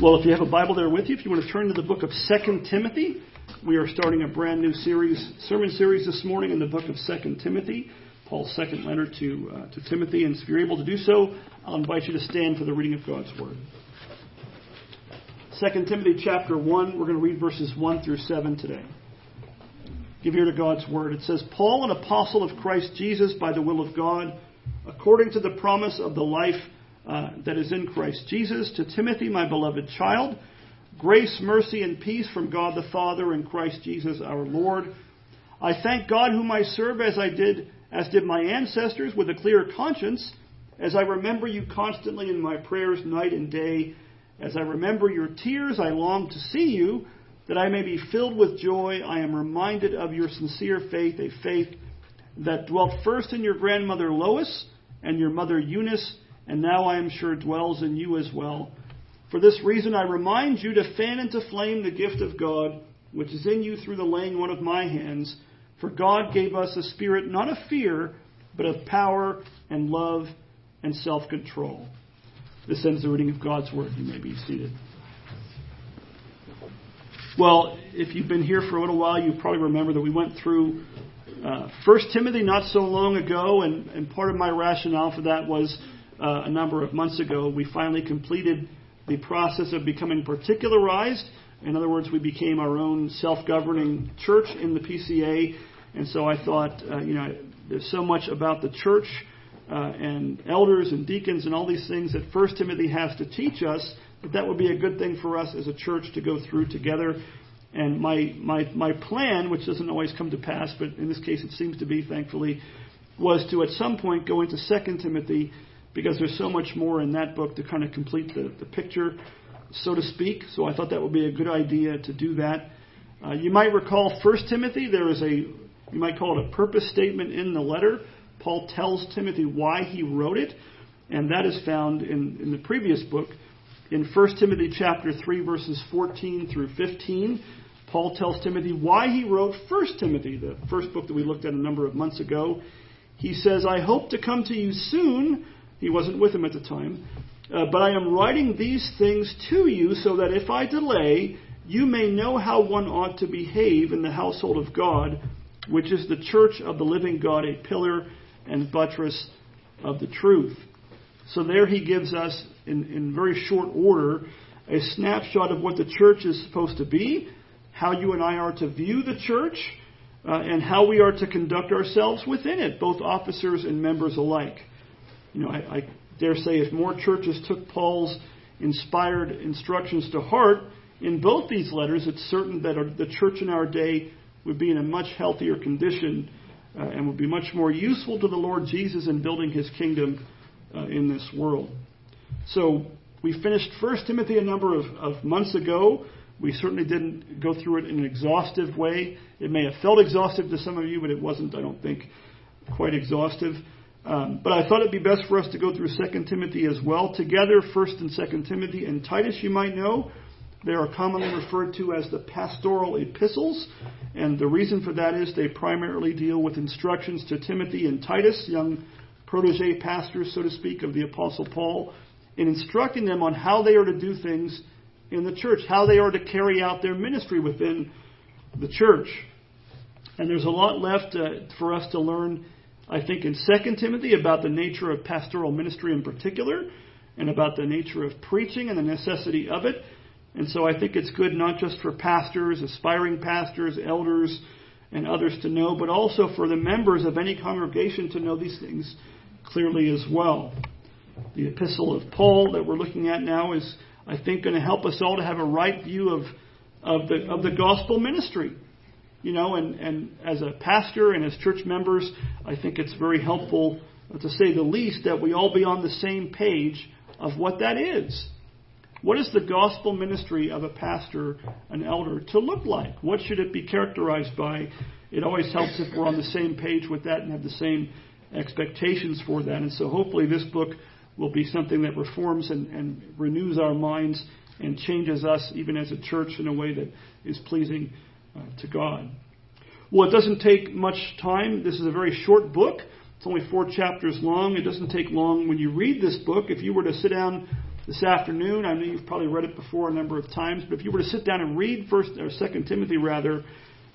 Well, if you have a Bible there with you, if you want to turn to the book of 2 Timothy, we are starting a brand new series, sermon series this morning in the book of 2 Timothy, Paul's second letter to, uh, to Timothy. And if you're able to do so, I'll invite you to stand for the reading of God's Word. 2 Timothy chapter 1, we're going to read verses 1 through 7 today. Give ear to God's Word. It says, Paul, an apostle of Christ Jesus by the will of God, according to the promise of the life uh, that is in Christ Jesus. To Timothy, my beloved child, grace, mercy, and peace from God the Father and Christ Jesus our Lord. I thank God whom I serve as I did, as did my ancestors, with a clear conscience, as I remember you constantly in my prayers night and day. As I remember your tears, I long to see you, that I may be filled with joy. I am reminded of your sincere faith, a faith that dwelt first in your grandmother Lois and your mother Eunice and now I am sure dwells in you as well. For this reason, I remind you to fan into flame the gift of God, which is in you through the laying on of my hands. For God gave us a spirit not of fear, but of power and love and self control. This ends the reading of God's word. You may be seated. Well, if you've been here for a little while, you probably remember that we went through uh, First Timothy not so long ago, and, and part of my rationale for that was uh, a number of months ago, we finally completed the process of becoming particularized. In other words, we became our own self-governing church in the PCA. And so I thought, uh, you know, there's so much about the church uh, and elders and deacons and all these things that First Timothy has to teach us that that would be a good thing for us as a church to go through together. And my my my plan, which doesn't always come to pass, but in this case it seems to be, thankfully, was to at some point go into Second Timothy because there's so much more in that book to kind of complete the, the picture, so to speak. So I thought that would be a good idea to do that. Uh, you might recall 1 Timothy, there is a, you might call it a purpose statement in the letter. Paul tells Timothy why he wrote it, and that is found in, in the previous book. In 1 Timothy chapter 3, verses 14 through 15, Paul tells Timothy why he wrote 1 Timothy, the first book that we looked at a number of months ago. He says, I hope to come to you soon he wasn't with him at the time. Uh, but I am writing these things to you so that if I delay, you may know how one ought to behave in the household of God, which is the church of the living God, a pillar and buttress of the truth. So there he gives us, in, in very short order, a snapshot of what the church is supposed to be, how you and I are to view the church, uh, and how we are to conduct ourselves within it, both officers and members alike. You know, I, I dare say if more churches took Paul's inspired instructions to heart in both these letters, it's certain that our, the church in our day would be in a much healthier condition uh, and would be much more useful to the Lord Jesus in building his kingdom uh, in this world. So we finished First Timothy a number of, of months ago. We certainly didn't go through it in an exhaustive way. It may have felt exhaustive to some of you, but it wasn't, I don't think, quite exhaustive. Um, but I thought it'd be best for us to go through 2 Timothy as well together, 1st and 2nd Timothy and Titus, you might know. They are commonly referred to as the pastoral epistles, and the reason for that is they primarily deal with instructions to Timothy and Titus, young protege pastors, so to speak, of the Apostle Paul, in instructing them on how they are to do things in the church, how they are to carry out their ministry within the church. And there's a lot left uh, for us to learn I think in 2 Timothy about the nature of pastoral ministry in particular and about the nature of preaching and the necessity of it. And so I think it's good not just for pastors, aspiring pastors, elders, and others to know, but also for the members of any congregation to know these things clearly as well. The epistle of Paul that we're looking at now is, I think, going to help us all to have a right view of, of, the, of the gospel ministry you know, and, and as a pastor and as church members, I think it's very helpful, to say the least, that we all be on the same page of what that is. What is the gospel ministry of a pastor, an elder, to look like? What should it be characterized by? It always helps if we're on the same page with that and have the same expectations for that. And so hopefully this book will be something that reforms and, and renews our minds and changes us, even as a church, in a way that is pleasing uh, to God. Well, it doesn't take much time. This is a very short book. It's only four chapters long. It doesn't take long when you read this book. If you were to sit down this afternoon. I know you've probably read it before a number of times, but if you were to sit down and read First or Second Timothy rather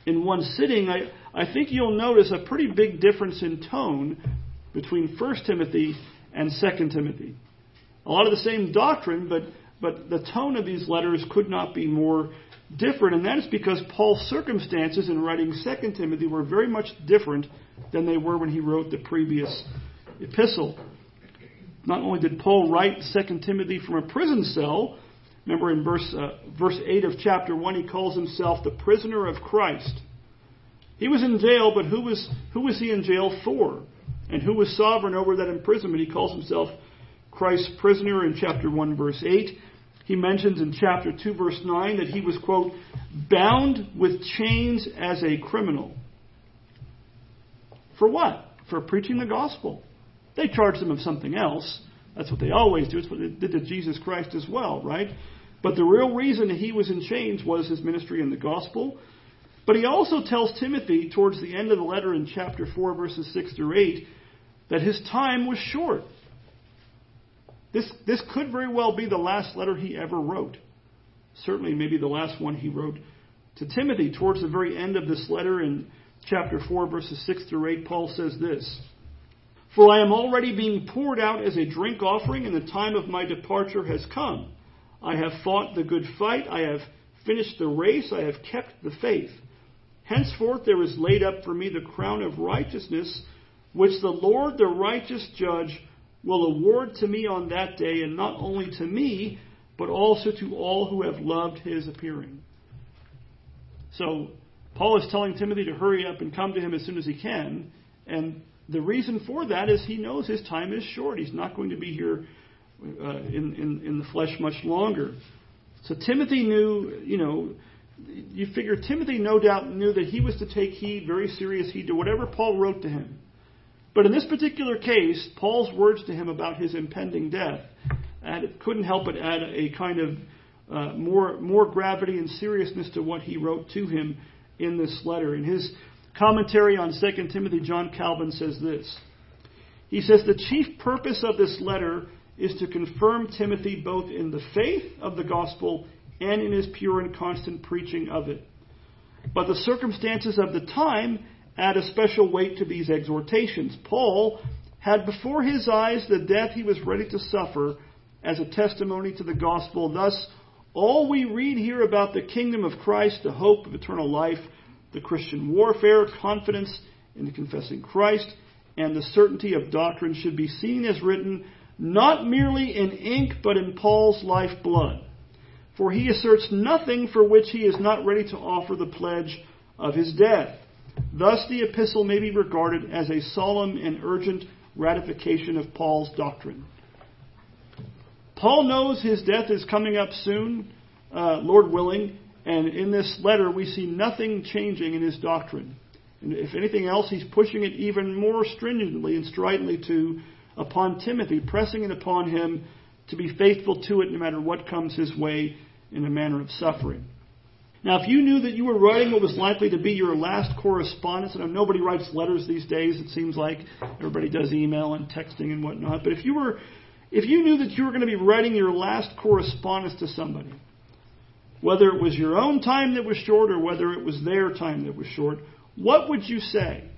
in one sitting, I, I think you'll notice a pretty big difference in tone between First Timothy and Second Timothy. A lot of the same doctrine, but but the tone of these letters could not be more different, and that is because Paul's circumstances in writing Second Timothy were very much different than they were when he wrote the previous epistle. Not only did Paul write 2 Timothy from a prison cell, remember in verse, uh, verse 8 of chapter 1, he calls himself the prisoner of Christ. He was in jail, but who was, who was he in jail for? And who was sovereign over that imprisonment? He calls himself Christ's prisoner in chapter 1, verse 8. He mentions in chapter 2, verse 9, that he was, quote, bound with chains as a criminal. For what? For preaching the gospel. They charged him of something else. That's what they always do. It's what they did to Jesus Christ as well, right? But the real reason he was in chains was his ministry in the gospel. But he also tells Timothy towards the end of the letter in chapter 4, verses 6 through 8, that his time was short. This, this could very well be the last letter he ever wrote. Certainly, maybe the last one he wrote to Timothy. Towards the very end of this letter in chapter 4, verses 6 through 8, Paul says this For I am already being poured out as a drink offering, and the time of my departure has come. I have fought the good fight, I have finished the race, I have kept the faith. Henceforth there is laid up for me the crown of righteousness, which the Lord, the righteous judge, will award to me on that day, and not only to me, but also to all who have loved his appearing. So, Paul is telling Timothy to hurry up and come to him as soon as he can. And the reason for that is he knows his time is short. He's not going to be here uh, in, in, in the flesh much longer. So Timothy knew, you know, you figure Timothy no doubt knew that he was to take heed, very serious heed, to whatever Paul wrote to him. But in this particular case, Paul's words to him about his impending death couldn't help but add a kind of uh, more, more gravity and seriousness to what he wrote to him in this letter. In his commentary on 2 Timothy, John Calvin says this. He says, The chief purpose of this letter is to confirm Timothy both in the faith of the gospel and in his pure and constant preaching of it. But the circumstances of the time add a special weight to these exhortations. Paul had before his eyes the death he was ready to suffer as a testimony to the gospel. Thus, all we read here about the kingdom of Christ, the hope of eternal life, the Christian warfare, confidence in the confessing Christ, and the certainty of doctrine should be seen as written not merely in ink, but in Paul's life blood. For he asserts nothing for which he is not ready to offer the pledge of his death. Thus, the epistle may be regarded as a solemn and urgent ratification of Paul's doctrine. Paul knows his death is coming up soon, uh, Lord willing, and in this letter we see nothing changing in his doctrine. And if anything else, he's pushing it even more stringently and stridently to upon Timothy, pressing it upon him to be faithful to it no matter what comes his way in a manner of suffering. Now, if you knew that you were writing what was likely to be your last correspondence, and nobody writes letters these days, it seems like everybody does email and texting and whatnot. But if you were, if you knew that you were going to be writing your last correspondence to somebody, whether it was your own time that was short or whether it was their time that was short, what would you say?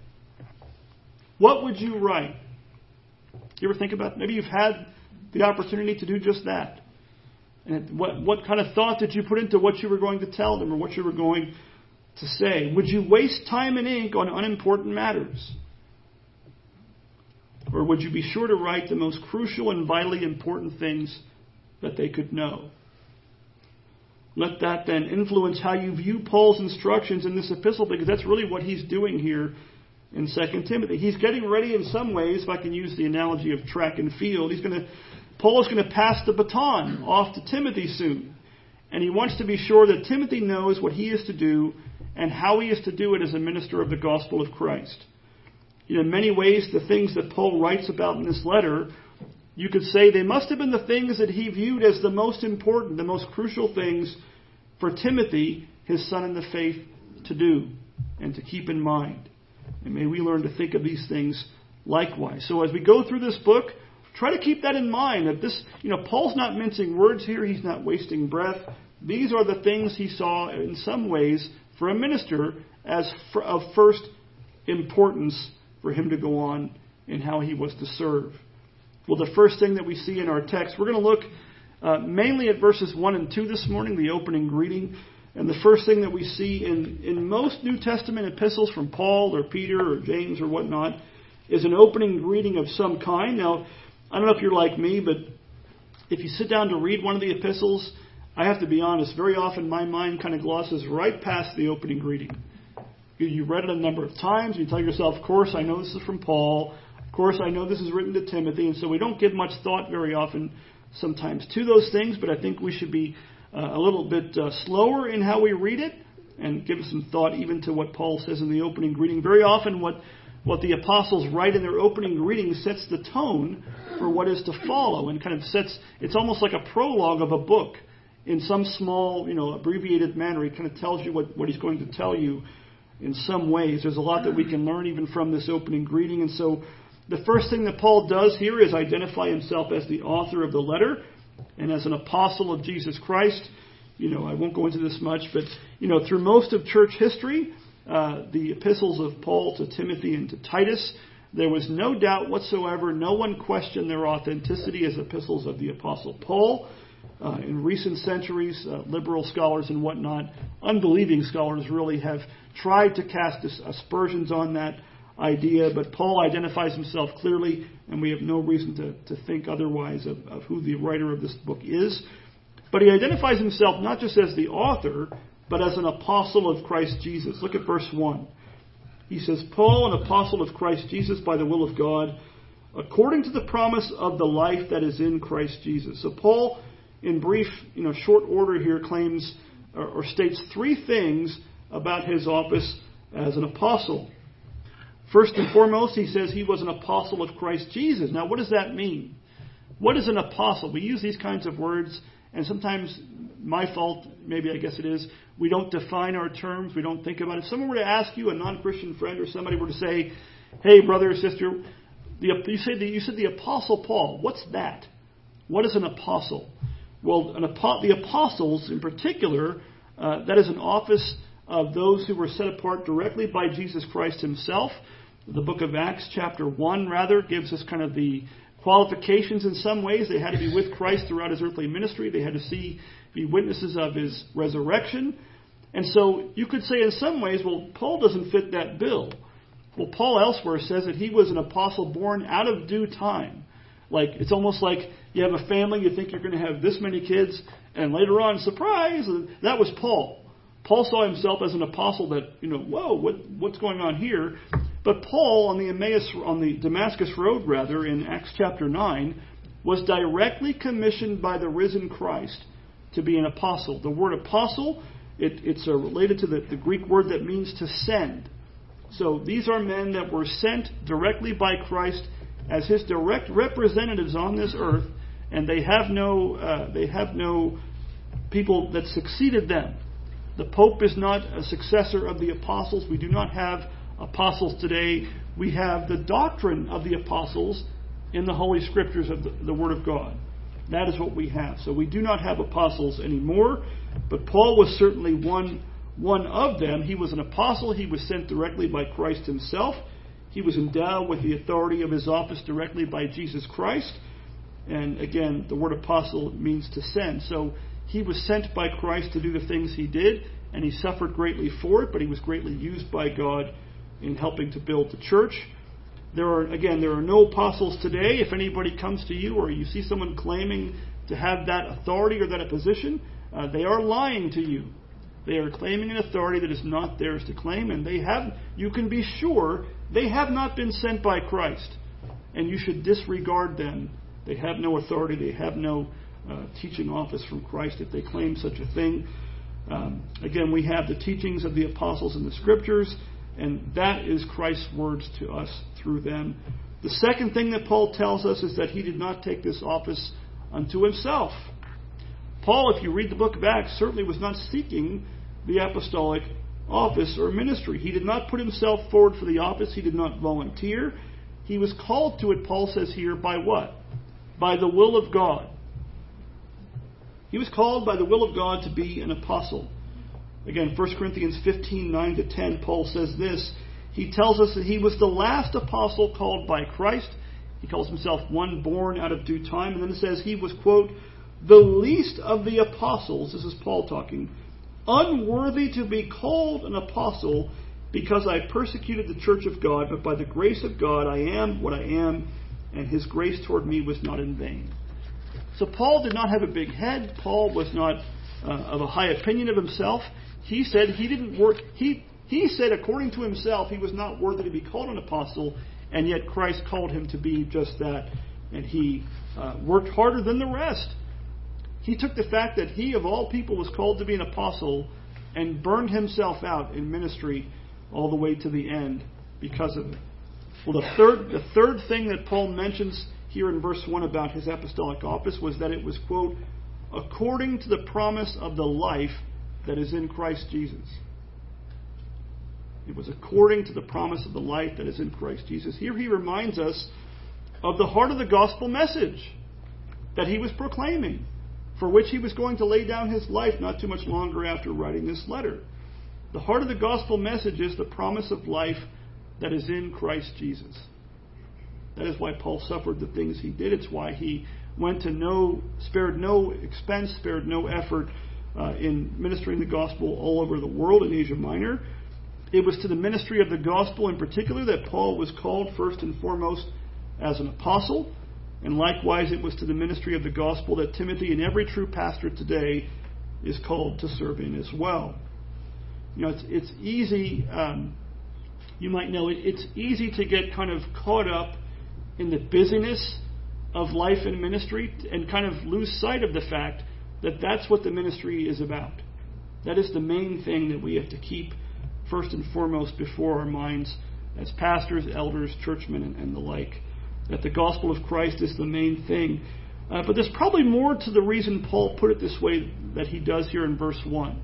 What would you write? You ever think about maybe you've had the opportunity to do just that? And what, what kind of thought did you put into what you were going to tell them or what you were going to say? Would you waste time and ink on unimportant matters? Or would you be sure to write the most crucial and vitally important things that they could know? Let that then influence how you view Paul's instructions in this epistle because that's really what he's doing here in 2 Timothy. He's getting ready in some ways, if I can use the analogy of track and field. He's going to Paul is going to pass the baton off to Timothy soon. And he wants to be sure that Timothy knows what he is to do and how he is to do it as a minister of the gospel of Christ. in many ways, the things that Paul writes about in this letter, you could say they must have been the things that he viewed as the most important, the most crucial things for Timothy, his son in the faith, to do and to keep in mind. And may we learn to think of these things likewise. So as we go through this book, try to keep that in mind that this, you know, Paul's not mincing words here, he's not wasting breath. These are the things he saw in some ways for a minister as of first importance for him to go on in how he was to serve. Well, the first thing that we see in our text, we're going to look uh, mainly at verses 1 and 2 this morning, the opening greeting. And the first thing that we see in, in most New Testament epistles from Paul or Peter or James or whatnot is an opening greeting of some kind. Now, I don't know if you're like me, but if you sit down to read one of the epistles, I have to be honest, very often my mind kind of glosses right past the opening greeting. You read it a number of times, you tell yourself, of course, I know this is from Paul. Of course, I know this is written to Timothy. And so we don't give much thought very often sometimes to those things, but I think we should be uh, a little bit uh, slower in how we read it and give some thought even to what Paul says in the opening greeting. Very often, what what the apostles write in their opening greeting sets the tone for what is to follow and kind of sets it's almost like a prologue of a book in some small, you know, abbreviated manner. He kind of tells you what, what he's going to tell you in some ways. There's a lot that we can learn even from this opening greeting. And so the first thing that Paul does here is identify himself as the author of the letter and as an apostle of Jesus Christ. You know, I won't go into this much, but, you know, through most of church history, uh, the epistles of Paul to Timothy and to Titus, there was no doubt whatsoever. No one questioned their authenticity as epistles of the Apostle Paul. Uh, in recent centuries, uh, liberal scholars and whatnot, unbelieving scholars really have tried to cast aspersions on that idea, but Paul identifies himself clearly, and we have no reason to, to think otherwise of, of who the writer of this book is. But he identifies himself not just as the author, but as an apostle of Christ Jesus. Look at verse 1. He says, Paul, an apostle of Christ Jesus by the will of God, according to the promise of the life that is in Christ Jesus. So Paul, in brief, you know, short order here, claims or, or states three things about his office as an apostle. First and foremost, he says he was an apostle of Christ Jesus. Now, what does that mean? What is an apostle? We use these kinds of words, and sometimes my fault, maybe I guess it is, we don't define our terms. We don't think about it. If someone were to ask you, a non-Christian friend or somebody were to say, "Hey, brother or sister, the, you said the, you said the apostle Paul. What's that? What is an apostle?" Well, an, the apostles, in particular, uh, that is an office of those who were set apart directly by Jesus Christ Himself. The book of Acts, chapter one, rather, gives us kind of the qualifications in some ways. They had to be with Christ throughout his earthly ministry. They had to see, be witnesses of his resurrection. And so you could say in some ways, well, Paul doesn't fit that bill. Well, Paul elsewhere says that he was an apostle born out of due time. Like, it's almost like you have a family, you think you're going to have this many kids, and later on, surprise, that was Paul. Paul saw himself as an apostle that, you know, whoa, what, what's going on here? But Paul on the Emmaus, on the Damascus Road, rather, in Acts chapter 9, was directly commissioned by the risen Christ to be an apostle. The word apostle, it, it's uh, related to the, the Greek word that means to send. So these are men that were sent directly by Christ as his direct representatives on this earth, and they have no, uh, they have no people that succeeded them. The Pope is not a successor of the apostles. We do not have apostles today. We have the doctrine of the apostles in the Holy Scriptures of the, the Word of God. That is what we have. So we do not have apostles anymore, but Paul was certainly one, one of them. He was an apostle. He was sent directly by Christ himself. He was endowed with the authority of his office directly by Jesus Christ. And again, the word apostle means to send. So he was sent by Christ to do the things he did, and he suffered greatly for it, but he was greatly used by God in helping to build the church. There are, again, there are no apostles today. If anybody comes to you or you see someone claiming to have that authority or that position, uh, they are lying to you. They are claiming an authority that is not theirs to claim, and they have, you can be sure, they have not been sent by Christ. And you should disregard them. They have no authority, they have no uh, teaching office from Christ if they claim such a thing. Um, again, we have the teachings of the apostles in the scriptures. And that is Christ's words to us through them. The second thing that Paul tells us is that he did not take this office unto himself. Paul, if you read the book of Acts, certainly was not seeking the apostolic office or ministry. He did not put himself forward for the office, he did not volunteer. He was called to it, Paul says here, by what? by the will of God. He was called by the will of God to be an apostle. Again, 1 Corinthians 15 9 to 10, Paul says this. He tells us that he was the last apostle called by Christ. He calls himself one born out of due time. And then it says he was, quote, the least of the apostles. This is Paul talking. Unworthy to be called an apostle because I persecuted the church of God, but by the grace of God I am what I am, and his grace toward me was not in vain. So Paul did not have a big head. Paul was not uh, of a high opinion of himself. He said he didn't work. He he said according to himself he was not worthy to be called an apostle, and yet Christ called him to be just that, and he uh, worked harder than the rest. He took the fact that he of all people was called to be an apostle and burned himself out in ministry all the way to the end because of it. Well, the third the third thing that Paul mentions here in verse 1 about his apostolic office was that it was, quote, according to the promise of the life that is in Christ Jesus. It was according to the promise of the life that is in Christ Jesus. Here he reminds us of the heart of the gospel message that he was proclaiming, for which he was going to lay down his life not too much longer after writing this letter. The heart of the gospel message is the promise of life that is in Christ Jesus. That is why Paul suffered the things he did. It's why he went to no, spared no expense, spared no effort uh, in ministering the gospel all over the world in Asia Minor. It was to the ministry of the gospel in particular that Paul was called first and foremost as an apostle. And likewise, it was to the ministry of the gospel that Timothy and every true pastor today is called to serve in as well. You know, it's, it's easy, um, you might know, it, it's easy to get kind of caught up in the busyness of life and ministry and kind of lose sight of the fact that that's what the ministry is about. That is the main thing that we have to keep first and foremost before our minds as pastors, elders, churchmen, and, and the like. That the gospel of Christ is the main thing. Uh, but there's probably more to the reason Paul put it this way that he does here in verse 1.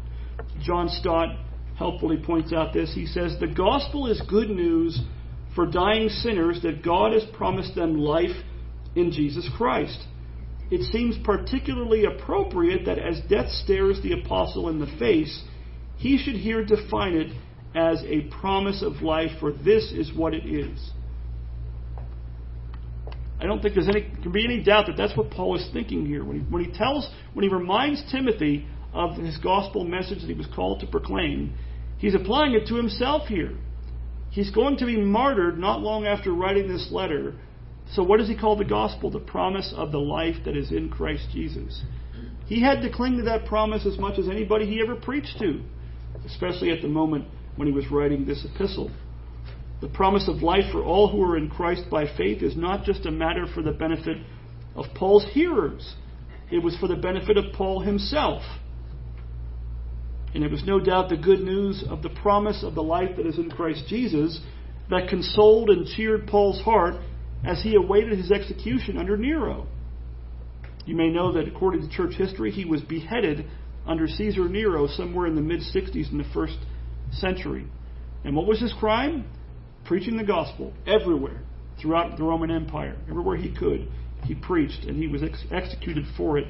John Stott helpfully points out this. He says, The gospel is good news for dying sinners that God has promised them life in Jesus Christ. It seems particularly appropriate that as death stares the apostle in the face, he should here define it as a promise of life, for this is what it is. I don't think there's any can be any doubt that that's what Paul is thinking here when he when he tells when he reminds Timothy of his gospel message that he was called to proclaim. He's applying it to himself here. He's going to be martyred not long after writing this letter. So, what does he call the gospel? The promise of the life that is in Christ Jesus. He had to cling to that promise as much as anybody he ever preached to, especially at the moment when he was writing this epistle. The promise of life for all who are in Christ by faith is not just a matter for the benefit of Paul's hearers, it was for the benefit of Paul himself. And it was no doubt the good news of the promise of the life that is in Christ Jesus that consoled and cheered Paul's heart as he awaited his execution under Nero. You may know that according to church history, he was beheaded under Caesar Nero somewhere in the mid 60s in the first century. And what was his crime? Preaching the gospel everywhere throughout the Roman Empire. Everywhere he could, he preached, and he was ex- executed for it.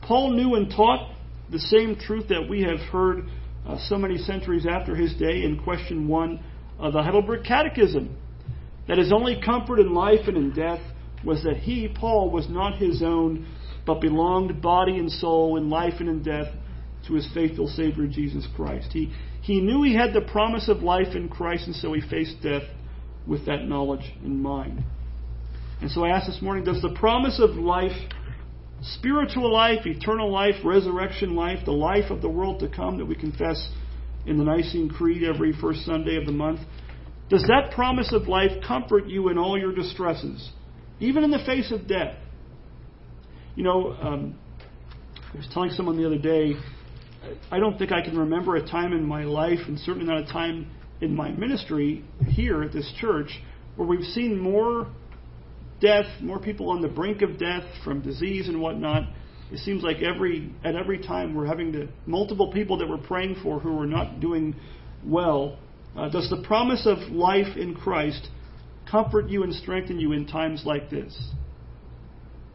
Paul knew and taught the same truth that we have heard uh, so many centuries after his day in question one of the Heidelberg Catechism that his only comfort in life and in death was that he, Paul, was not his own, but belonged body and soul in life and in death to his faithful Savior Jesus Christ. He, he knew he had the promise of life in Christ, and so he faced death with that knowledge in mind. And so I ask this morning does the promise of life spiritual life, eternal life, resurrection life, the life of the world to come that we confess in the Nicene Creed every first Sunday of the month, does that promise of life comfort you in all your distresses, even in the face of death? You know, um, I was telling someone the other day, I don't think I can remember a time in my life, and certainly not a time in my ministry here at this church, where we've seen more death, more people on the brink of death from disease and whatnot. It seems like every at every time we're having to multiple people that we're praying for who are not doing well. Uh, does the promise of life in Christ comfort you and strengthen you in times like this?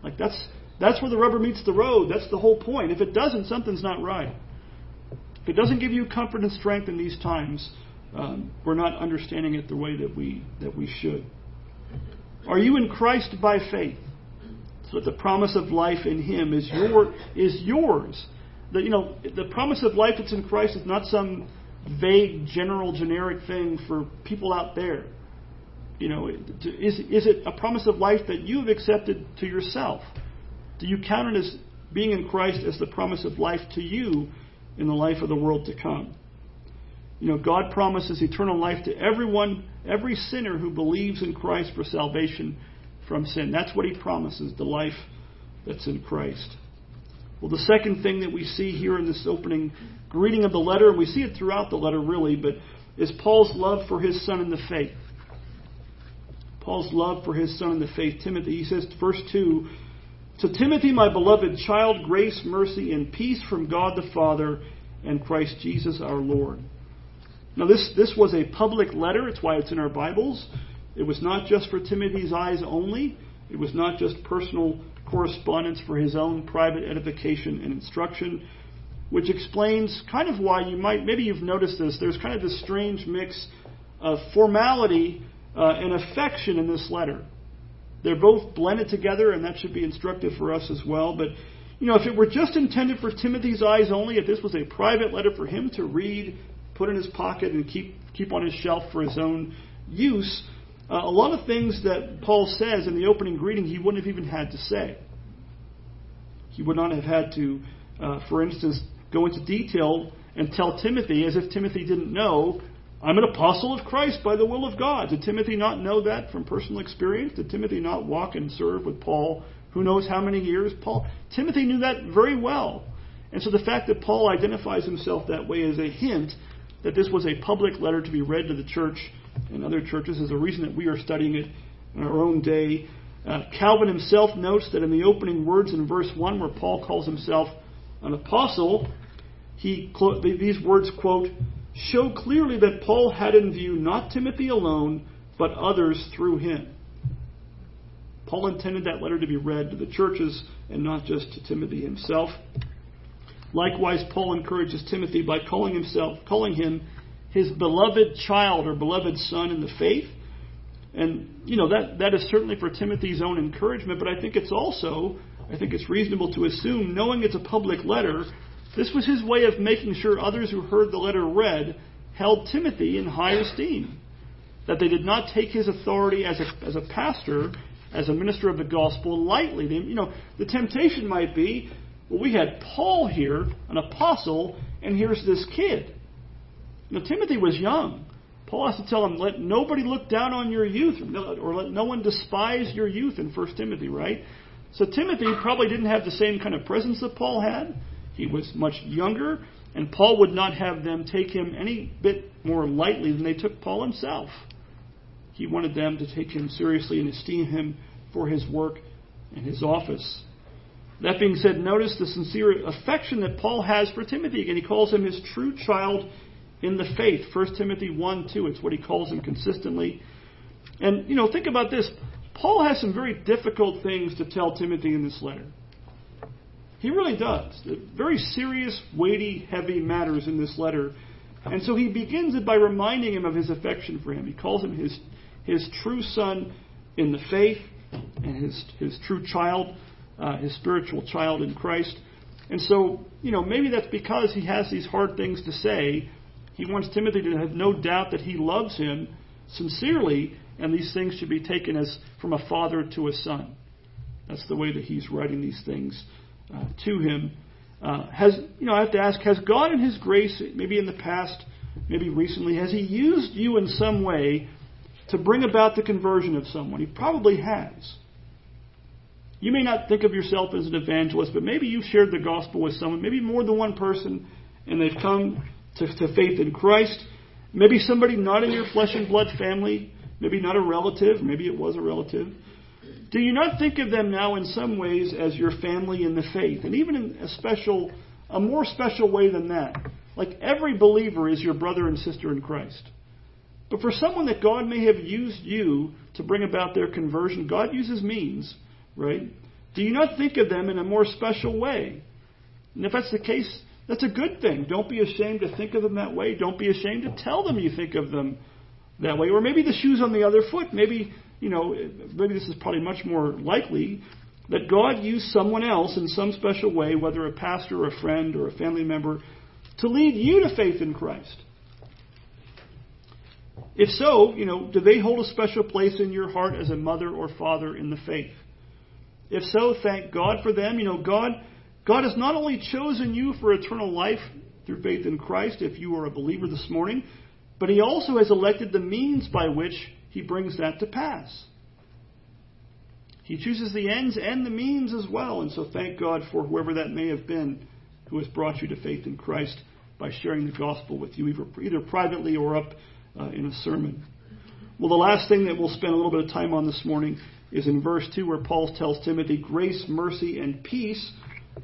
Like that's that's where the rubber meets the road. That's the whole point. If it doesn't, something's not right. If it doesn't give you comfort and strength in these times, um, we're not understanding it the way that we that we should. Are you in Christ by faith? So that the promise of life in Him is your is yours. The, you know, the promise of life that's in Christ is not some vague, general, generic thing for people out there. You know, is is it a promise of life that you have accepted to yourself? Do you count it as being in Christ as the promise of life to you in the life of the world to come? You know, God promises eternal life to everyone, every sinner who believes in Christ for salvation from sin. That's what He promises, the life that's in Christ. Well, the second thing that we see here in this opening greeting of the letter, and we see it throughout the letter really, but is Paul's love for his son in the faith. Paul's love for his son in the faith, Timothy. He says, verse 2 To Timothy, my beloved child, grace, mercy, and peace from God the Father and Christ Jesus our Lord. Now, this, this was a public letter. It's why it's in our Bibles. It was not just for Timothy's eyes only. It was not just personal correspondence for his own private edification and instruction, which explains kind of why you might, maybe you've noticed this, there's kind of this strange mix of formality uh, and affection in this letter. They're both blended together, and that should be instructive for us as well. But, you know, if it were just intended for Timothy's eyes only, if this was a private letter for him to read put in his pocket and keep keep on his shelf for his own use. Uh, a lot of things that Paul says in the opening greeting he wouldn't have even had to say. He would not have had to, uh, for instance, go into detail and tell Timothy as if Timothy didn't know, I'm an apostle of Christ by the will of God. Did Timothy not know that from personal experience? Did Timothy not walk and serve with Paul who knows how many years? Paul Timothy knew that very well. And so the fact that Paul identifies himself that way is a hint that this was a public letter to be read to the church and other churches is a reason that we are studying it in our own day. Uh, Calvin himself notes that in the opening words in verse 1, where Paul calls himself an apostle, he these words, quote, show clearly that Paul had in view not Timothy alone, but others through him. Paul intended that letter to be read to the churches and not just to Timothy himself. Likewise, Paul encourages Timothy by calling himself, calling him his beloved child or beloved son in the faith. And, you know, that, that is certainly for Timothy's own encouragement, but I think it's also, I think it's reasonable to assume, knowing it's a public letter, this was his way of making sure others who heard the letter read held Timothy in high esteem. That they did not take his authority as a, as a pastor, as a minister of the gospel lightly. They, you know, the temptation might be well, we had Paul here, an apostle, and here's this kid. Now, Timothy was young. Paul has to tell him, let nobody look down on your youth, or let no one despise your youth in 1 Timothy, right? So Timothy probably didn't have the same kind of presence that Paul had. He was much younger, and Paul would not have them take him any bit more lightly than they took Paul himself. He wanted them to take him seriously and esteem him for his work and his office. That being said, notice the sincere affection that Paul has for Timothy. Again, he calls him his true child in the faith. 1 Timothy 1 2, it's what he calls him consistently. And, you know, think about this. Paul has some very difficult things to tell Timothy in this letter. He really does. Very serious, weighty, heavy matters in this letter. And so he begins it by reminding him of his affection for him. He calls him his, his true son in the faith and his, his true child uh, his spiritual child in Christ. And so, you know, maybe that's because he has these hard things to say. He wants Timothy to have no doubt that he loves him sincerely, and these things should be taken as from a father to a son. That's the way that he's writing these things uh, to him. Uh, has you know, I have to ask: Has God, in His grace, maybe in the past, maybe recently, has He used you in some way to bring about the conversion of someone? He probably has. You may not think of yourself as an evangelist, but maybe you've shared the gospel with someone, maybe more than one person, and they've come to, to faith in Christ. Maybe somebody not in your flesh and blood family, maybe not a relative, maybe it was a relative. Do you not think of them now in some ways as your family in the faith? And even in a special, a more special way than that. Like every believer is your brother and sister in Christ. But for someone that God may have used you to bring about their conversion, God uses means right? Do you not think of them in a more special way? And if that's the case, that's a good thing. Don't be ashamed to think of them that way. Don't be ashamed to tell them you think of them that way. Or maybe the shoe's on the other foot. Maybe, you know, maybe this is probably much more likely that God used someone else in some special way, whether a pastor or a friend or a family member, to lead you to faith in Christ. If so, you know, do they hold a special place in your heart as a mother or father in the faith? If so, thank God for them. You know, God, God has not only chosen you for eternal life through faith in Christ, if you are a believer this morning, but He also has elected the means by which He brings that to pass. He chooses the ends and the means as well, and so thank God for whoever that may have been who has brought you to faith in Christ by sharing the gospel with you, either, privately or up uh, in a sermon. Well, the last thing that we'll spend a little bit of time on this morning is in verse 2, where Paul tells Timothy, Grace, mercy, and peace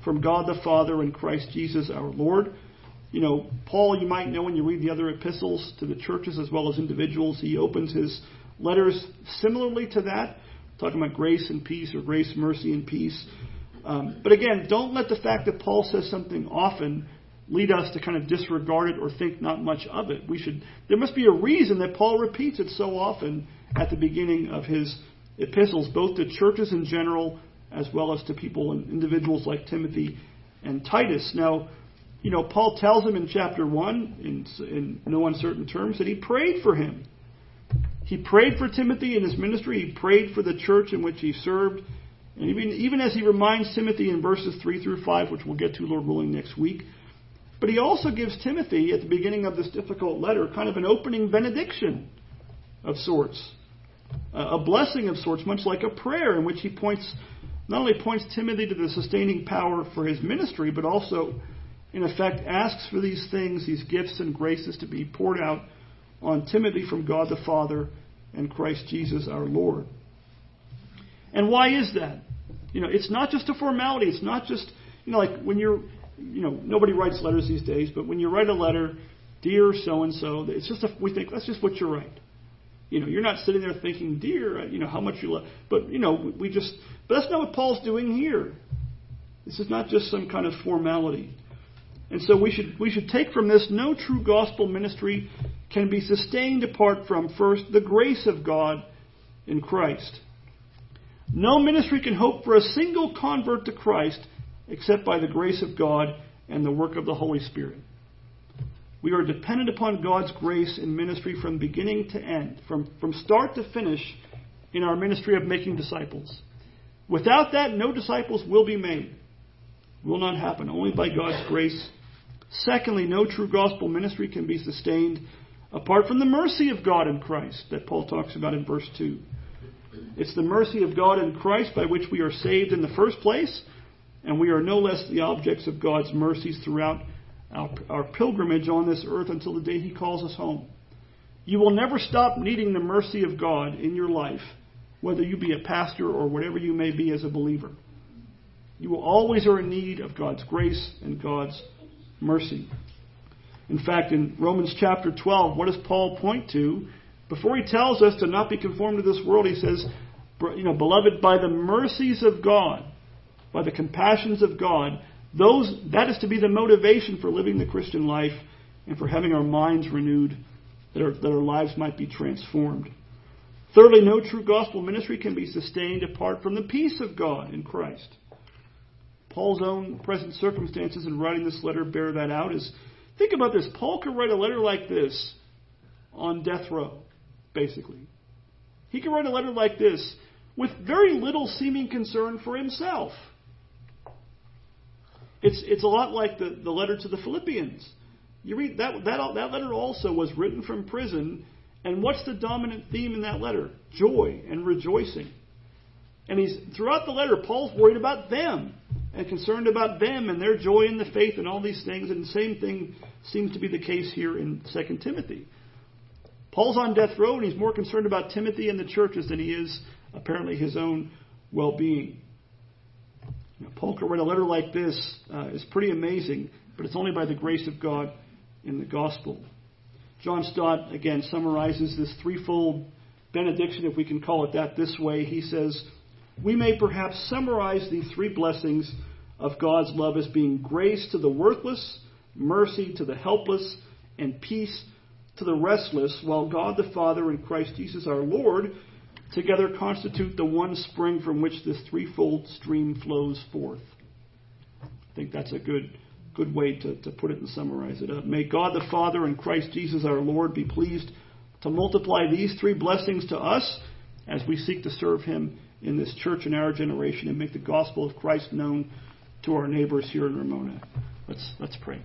from God the Father and Christ Jesus our Lord. You know, Paul, you might know when you read the other epistles to the churches as well as individuals, he opens his letters similarly to that, talking about grace and peace or grace, mercy, and peace. Um, but again, don't let the fact that Paul says something often lead us to kind of disregard it or think not much of it. We should. There must be a reason that Paul repeats it so often at the beginning of his epistles, both to churches in general as well as to people and individuals like Timothy and Titus. Now, you know, Paul tells him in chapter 1, in, in no uncertain terms, that he prayed for him. He prayed for Timothy in his ministry. He prayed for the church in which he served. And even, even as he reminds Timothy in verses 3 through 5, which we'll get to, Lord willing, next week, but he also gives Timothy, at the beginning of this difficult letter, kind of an opening benediction of sorts, a blessing of sorts, much like a prayer in which he points, not only points Timothy to the sustaining power for his ministry, but also, in effect, asks for these things, these gifts and graces to be poured out on Timothy from God the Father and Christ Jesus our Lord. And why is that? You know, it's not just a formality. It's not just, you know, like when you're you know, nobody writes letters these days, but when you write a letter, dear so and so, it's just a, we think that's just what you write. You know, you're not sitting there thinking, dear, uh, you know, how much you love. But you know, we just. But that's not what Paul's doing here. This is not just some kind of formality. And so we should we should take from this no true gospel ministry can be sustained apart from first the grace of God in Christ. No ministry can hope for a single convert to Christ except by the grace of God and the work of the Holy Spirit. We are dependent upon God's grace in ministry from beginning to end, from, from start to finish in our ministry of making disciples. Without that, no disciples will be made. Will not happen, only by God's grace. Secondly, no true gospel ministry can be sustained apart from the mercy of God in Christ that Paul talks about in verse 2. It's the mercy of God in Christ by which we are saved in the first place, and we are no less the objects of God's mercies throughout our, our, pilgrimage on this earth until the day He calls us home. You will never stop needing the mercy of God in your life, whether you be a pastor or whatever you may be as a believer. You will always are in need of God's grace and God's mercy. In fact, in Romans chapter 12, what does Paul point to? Before he tells us to not be conformed to this world, he says, you know, beloved, by the mercies of God, by the compassions of God, those, that is to be the motivation for living the Christian life and for having our minds renewed, that our, that our lives might be transformed. Thirdly, no true gospel ministry can be sustained apart from the peace of God in Christ. Paul's own present circumstances in writing this letter bear that out. Is think about this. Paul could write a letter like this on death row, basically. He could write a letter like this with very little seeming concern for himself. It's, it's a lot like the, the letter to the Philippians. You read that, that, that letter also was written from prison. And what's the dominant theme in that letter? Joy and rejoicing. And he's throughout the letter, Paul's worried about them and concerned about them and their joy in the faith and all these things. And the same thing seems to be the case here in 2 Timothy. Paul's on death row and he's more concerned about Timothy and the churches than he is apparently his own well being. You know, Paul could write a letter like this uh, is pretty amazing, but it's only by the grace of God in the gospel. John Stott, again, summarizes this threefold benediction, if we can call it that, this way. He says, we may perhaps summarize these three blessings of God's love as being grace to the worthless, mercy to the helpless, and peace to the restless, while God the Father and Christ Jesus our Lord together constitute the one spring from which this threefold stream flows forth. I think that's a good good way to, to put it and summarize it up. May God the Father and Christ Jesus our Lord be pleased to multiply these three blessings to us as we seek to serve Him in this church in our generation and make the gospel of Christ known to our neighbors here in Ramona. Let's, let's pray.